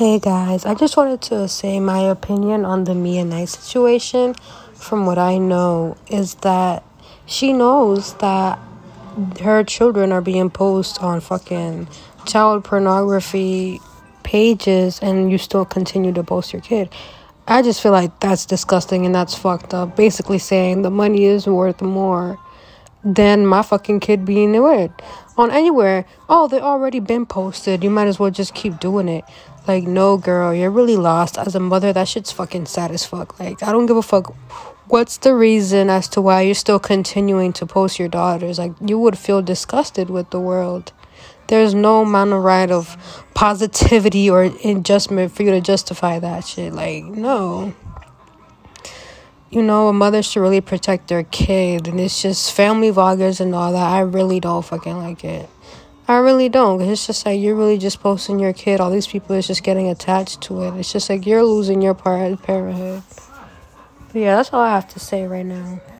Hey guys, I just wanted to say my opinion on the Mia Knight situation. From what I know, is that she knows that her children are being posted on fucking child pornography pages and you still continue to post your kid. I just feel like that's disgusting and that's fucked up. Basically saying the money is worth more than my fucking kid being it on anywhere. Oh, they already been posted. You might as well just keep doing it. Like, no, girl, you're really lost. As a mother, that shit's fucking sad as fuck. Like, I don't give a fuck. What's the reason as to why you're still continuing to post your daughters? Like, you would feel disgusted with the world. There's no amount of right of positivity or adjustment for you to justify that shit. Like, no you know, a mother should really protect their kid. And it's just family vloggers and all that. I really don't fucking like it. I really don't. It's just like you're really just posting your kid. All these people is just getting attached to it. It's just like you're losing your part of parenthood. But yeah, that's all I have to say right now.